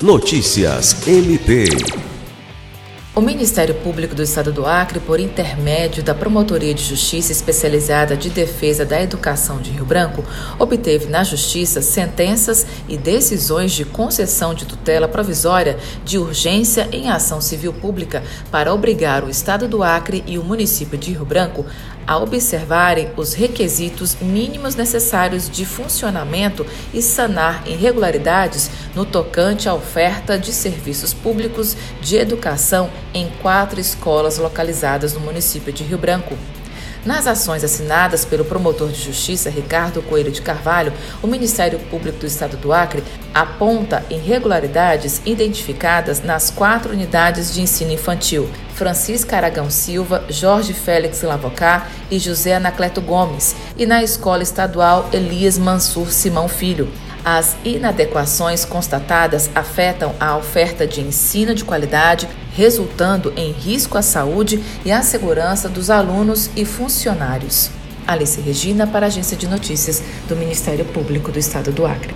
Notícias MP. O Ministério Público do Estado do Acre, por intermédio da Promotoria de Justiça Especializada de Defesa da Educação de Rio Branco, obteve na Justiça sentenças e decisões de concessão de tutela provisória de urgência em ação civil pública para obrigar o Estado do Acre e o município de Rio Branco a observarem os requisitos mínimos necessários de funcionamento e sanar irregularidades no tocante à oferta de serviços públicos de educação em quatro escolas localizadas no município de Rio Branco. Nas ações assinadas pelo promotor de justiça Ricardo Coelho de Carvalho, o Ministério Público do Estado do Acre aponta irregularidades identificadas nas quatro unidades de ensino infantil: Francisca Aragão Silva, Jorge Félix Lavocá e José Anacleto Gomes, e na Escola Estadual Elias Mansur Simão Filho. As inadequações constatadas afetam a oferta de ensino de qualidade, resultando em risco à saúde e à segurança dos alunos e funcionários. Alice Regina, para a Agência de Notícias do Ministério Público do Estado do Acre.